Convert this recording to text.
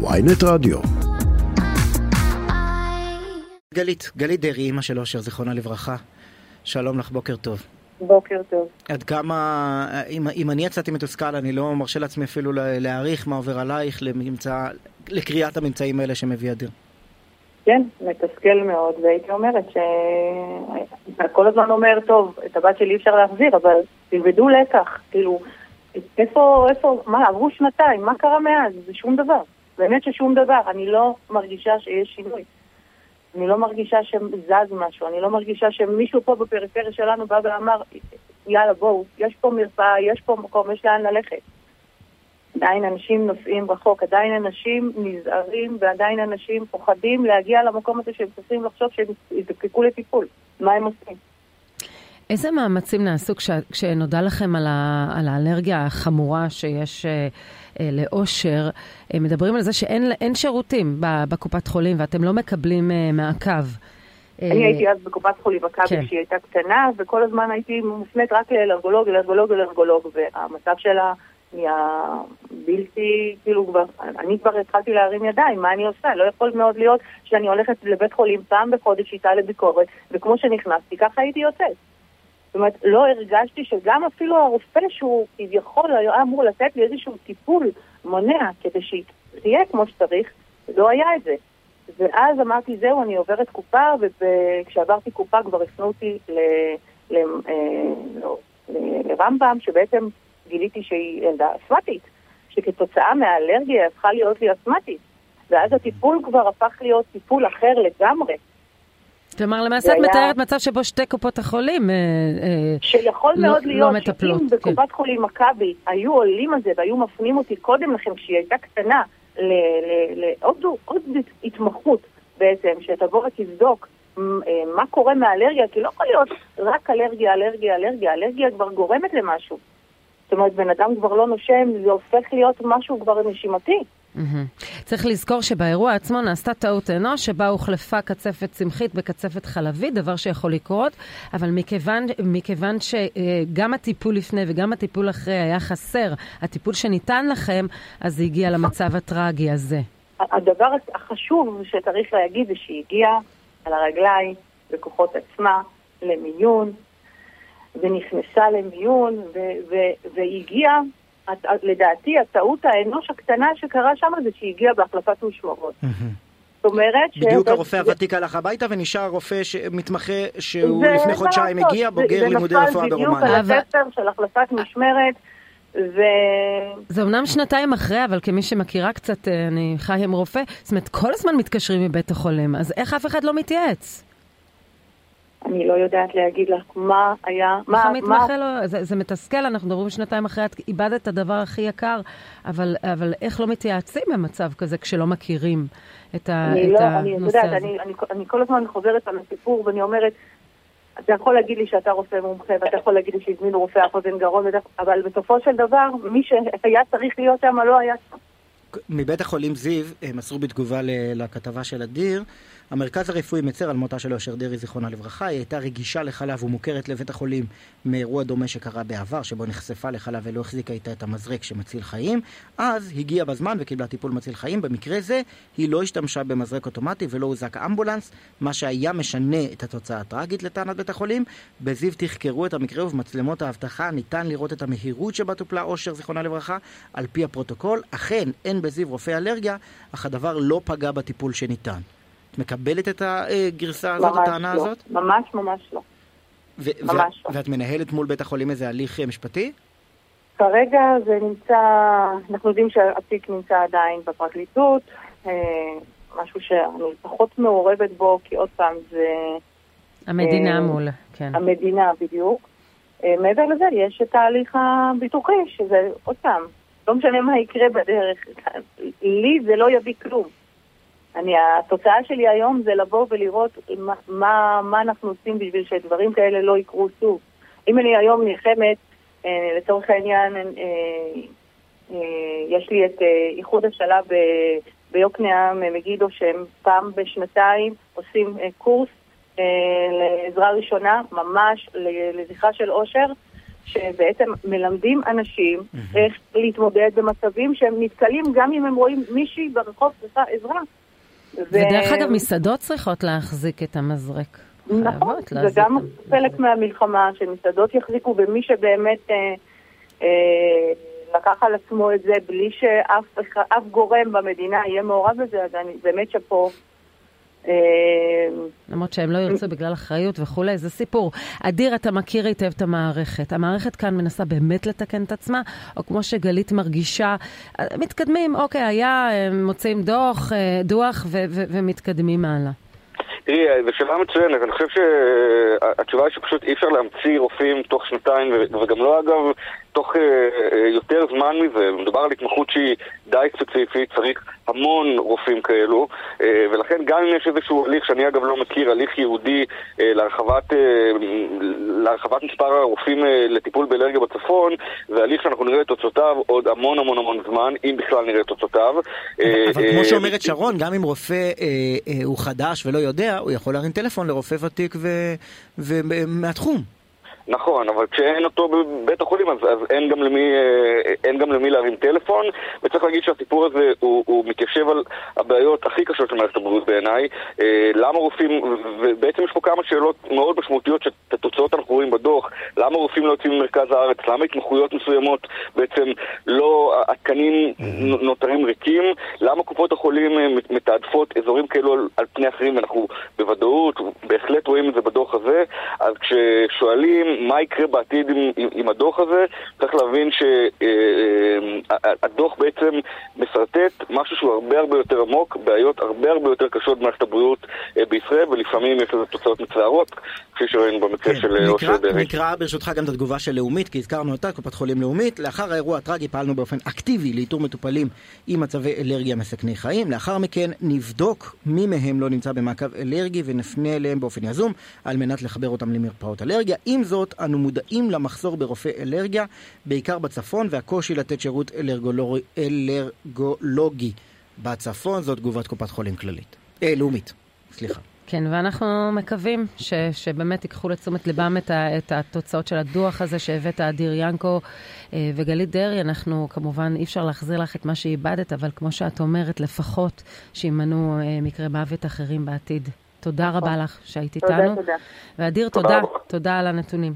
ויינט רדיו. גלית, גלית דרעי, אימא של אושר, זיכרונה לברכה. שלום לך, בוקר טוב. בוקר טוב. עד כמה, אם, אם אני יצאתי מתוסכל, אני לא מרשה לעצמי אפילו להעריך מה עובר עלייך לממצא, לקריאת הממצאים האלה שמביא אדיר. כן, מתסכל מאוד, והייתי אומרת שאתה כל הזמן אומר, טוב, את הבת שלי אפשר להחזיר, אבל תלמדו לקח, כאילו, איפה, איפה, מה, עברו שנתיים, מה קרה מאז? זה שום דבר. באמת ששום דבר. אני לא מרגישה שיש שינוי. אני לא מרגישה שזז משהו, אני לא מרגישה שמישהו פה בפריפריה שלנו בא ואמר, יאללה בואו, יש פה מרפאה, יש פה מקום, יש לאן ללכת. עדיין אנשים נוסעים רחוק, עדיין אנשים נזהרים ועדיין אנשים פוחדים להגיע למקום הזה שהם צריכים לחשוב שהם יזדקקו לטיפול. מה הם עושים? איזה מאמצים נעשו כש, כשנודע לכם על, ה, על האלרגיה החמורה שיש אה, אה, לאושר? אה, מדברים על זה שאין שירותים בקופת חולים ואתם לא מקבלים אה, מעקב. אה, אני הייתי אז בקופת חולים מכבי כן. כשהיא הייתה קטנה, וכל הזמן הייתי מופנית רק לאלרגולוג, לאלרגולוג, לאלרגולוג, והמצב שלה נהיה בלתי, כאילו כבר, אני כבר התחלתי להרים ידיים, מה אני עושה? לא יכול מאוד להיות שאני הולכת לבית חולים פעם בחודש איתה לביקורת, וכמו שנכנסתי, ככה הייתי יוצאת. אומרת, לא הרגשתי שגם אפילו הרופא שהוא כביכול היה אמור לתת לי איזשהו טיפול מונע כדי שהיא תהיה כמו שצריך, לא היה את זה. ואז אמרתי, זהו, אני עוברת קופה, וכשעברתי קופה כבר הפנו אותי אה, לא, לרמב"ם, שבעצם גיליתי שהיא ילדה אסמטית, שכתוצאה מהאלרגיה הפכה להיות לי אסמטית. ואז הטיפול כבר הפך להיות טיפול אחר לגמרי. כלומר, למעשה את מתארת מצב שבו שתי קופות החולים אה, אה, שיכול לא, מאוד להיות לא מטפלות. שאם כן. בקופת חולים מכבי היו עולים על זה והיו מפנים אותי קודם לכן, כשהיא הייתה קטנה, לעוד התמחות בעצם, שתבוא ותבדוק אה, מה קורה מהאלרגיה, כי לא יכול להיות רק אלרגיה, אלרגיה, אלרגיה, אלרגיה כבר גורמת למשהו. זאת אומרת, בן אדם כבר לא נושם, זה הופך להיות משהו כבר נשימתי. צריך לזכור שבאירוע עצמו נעשתה טעות אנוש, שבה הוחלפה קצפת צמחית בקצפת חלבית, דבר שיכול לקרות, אבל מכיוון, מכיוון שגם הטיפול לפני וגם הטיפול אחרי היה חסר, הטיפול שניתן לכם, אז זה הגיע למצב הטרגי הזה. הדבר החשוב שצריך להגיד זה שהיא הגיעה על הרגליים, בכוחות עצמה, למיון, ונכנסה למיון, והגיעה לדעתי, הטעות האנוש הקטנה שקרה שם זה שהיא הגיעה בהחלפת משמרות. זאת אומרת ש... בדיוק הרופא הוותיק הלך הביתה ונשאר רופא מתמחה שהוא לפני חודשיים הגיע, בוגר לימודי רפואה ברומניה. זה נפל בדיוק על הספר של החלפת משמרת. ו... זה אמנם שנתיים אחרי, אבל כמי שמכירה קצת, אה, אני חי עם רופא, זאת אומרת, כל הזמן מתקשרים מבית החולים, אז איך אף אחד לא מתייעץ? אני לא יודעת להגיד לך מה היה, מה... איך המתמחה לא... זה, זה מתסכל, אנחנו מדברים שנתיים אחרי, את איבדת את הדבר הכי יקר, אבל, אבל איך לא מתייעצים במצב כזה כשלא מכירים את, ה, את לא, הנושא אני הזה? יודעת, אני, אני, אני כל הזמן חוזרת על הסיפור ואני אומרת, אתה יכול להגיד לי שאתה רופא מומחה, ואתה יכול להגיד לי שהזמינו רופא אף אוזן גרון, אבל בסופו של דבר, מי שהיה צריך להיות שם לא היה שם. מבית החולים זיו מסרו בתגובה לכתבה של אדיר המרכז הרפואי מצר על מותה של אושר דרעי, זיכרונה לברכה. היא הייתה רגישה לחלב ומוכרת לבית החולים מאירוע דומה שקרה בעבר, שבו נחשפה לחלב ולא החזיקה איתה את המזרק שמציל חיים. אז הגיעה בזמן וקיבלה טיפול מציל חיים. במקרה זה, היא לא השתמשה במזרק אוטומטי ולא הוזק אמבולנס, מה שהיה משנה את התוצאה הטראגית לטענת בית החולים. בזיו תחקרו את המקרה ובמצלמות האבטחה ניתן לראות את המהירות שבה טופלה אושר, זיכרונה לברכה, על פי הפרוטוקול. אכן, אין בזיו רופא אלרגיה, אך הדבר לא פגע בטיפול שניתן. את מקבלת את הגרסה הזאת, הטענה לא. הזאת? ממש ממש לא. ו- ממש לא. ואת מנהלת מול בית החולים איזה הליך משפטי? כרגע זה נמצא, אנחנו יודעים שהתיק נמצא עדיין בפרקליטות, אה, משהו שאני פחות מעורבת בו, כי עוד פעם זה... המדינה אה, מול, כן. המדינה, בדיוק. אה, מעבר לזה, יש את ההליך הביטוחי, שזה, עוד פעם, לא משנה מה יקרה בדרך, לי זה לא יביא כלום. אני, התוצאה שלי היום זה לבוא ולראות מה, מה, מה אנחנו עושים בשביל שדברים כאלה לא יקרו שוב. אם אני היום נלחמת, אה, לצורך העניין, אה, אה, יש לי את אה, איחוד השלב ב, ביוקנעם, מגידו, שהם פעם בשנתיים עושים אה, קורס אה, לעזרה ראשונה, ממש לזכרה של אושר, שבעצם מלמדים אנשים איך להתמודד במצבים שהם נתקלים גם אם הם רואים מישהי ברחוב צריכה עזרה. ודרך אגב, מסעדות צריכות להחזיק את המזרק. נכון, זה גם חלק מהמלחמה, שמסעדות יחזיקו במי שבאמת אה, אה, לקח על עצמו את זה בלי שאף גורם במדינה יהיה מעורב בזה, אז אני באמת שאפו. אה, למרות שהם לא ירצו בגלל אחריות וכולי, זה סיפור. אדיר, אתה מכיר היטב את המערכת. המערכת כאן מנסה באמת לתקן את עצמה, או כמו שגלית מרגישה, אה, מתקדמים, אוקיי, היה, מוצאים דוח, אה, דוח ומתקדמים הלאה. תראי, זו שאלה מצוינת. אני חושב שהתשובה היא שפשוט אי אפשר להמציא רופאים תוך שנתיים, וגם לא אגב תוך אה, אה, יותר זמן מזה. מדובר על התמחות שהיא די ספציפית, צריך המון רופאים כאלו, אה, ולכן גם אם יש איזשהו הליך, שאני אגב לא מכיר, הליך ייעודי אה, להרחבת, אה, להרחבת מספר הרופאים אה, לטיפול באלרגיה בצפון, זה הליך שאנחנו נראה את תוצאותיו עוד המון המון המון זמן, אם בכלל נראה את תוצאותיו. אבל אה, כמו שאומרת שרון, גם אם רופא אה, אה, הוא חדש ולא יודע, הוא יכול להרים טלפון לרופא ותיק ומהתחום. נכון, אבל כשאין אותו בבית החולים אז, אז אין, גם למי, אה, אין גם למי להרים טלפון וצריך להגיד שהסיפור הזה הוא, הוא מתיישב על הבעיות הכי קשות של מערכת הבריאות בעיניי. אה, למה רופאים, ובעצם יש פה כמה שאלות מאוד משמעותיות שאת התוצאות אנחנו רואים בדוח. למה רופאים לא יוצאים ממרכז הארץ, למה התמחויות מסוימות בעצם לא, התקנים נותרים ריקים? למה קופות החולים אה, מתעדפות אזורים כאלו על, על פני אחרים? ואנחנו בוודאות, בהחלט רואים את זה בדוח הזה. אז כששואלים מה יקרה בעתיד עם, עם, עם הדוח הזה, צריך להבין שהדוח אה, אה, בעצם משרטט משהו שהוא הרבה הרבה יותר עמוק, בעיות הרבה הרבה יותר קשות במערכת הבריאות אה, בישראל, ולפעמים יש לזה תוצאות מצערות, כפי שראינו במקרה כן, של אושר דרעי. נקרא ברשותך גם את התגובה של לאומית, כי הזכרנו אותה, קופת חולים לאומית. לאחר האירוע הטרגי פעלנו באופן אקטיבי לאיתור מטופלים עם מצבי אלרגיה מסכני חיים. לאחר מכן נבדוק מי מהם לא נמצא במעקב אלרגי ונפנה אליהם באופן יזום, על מנת לחבר אותם למרפאות אלרגיה. עם זאת, אנו מודעים למחסור ברופאי אלרגיה, בעיקר בצפון, והקושי לתת שירות אלרגולוגי, אלרגולוגי בצפון. זאת תגובת קופת חולים כללית. אה, לאומית, סליחה. כן, ואנחנו מקווים ש, שבאמת ייקחו לתשומת ליבם את, ה, את התוצאות של הדוח הזה שהבאת אדיר ינקו אה, וגלית דרעי. אנחנו, כמובן, אי אפשר להחזיר לך את מה שאיבדת, אבל כמו שאת אומרת, לפחות שימנעו אה, מקרי מוות אחרים בעתיד. תודה רבה לך שהיית איתנו. תודה, תודה. ואדיר, תודה, תודה על הנתונים.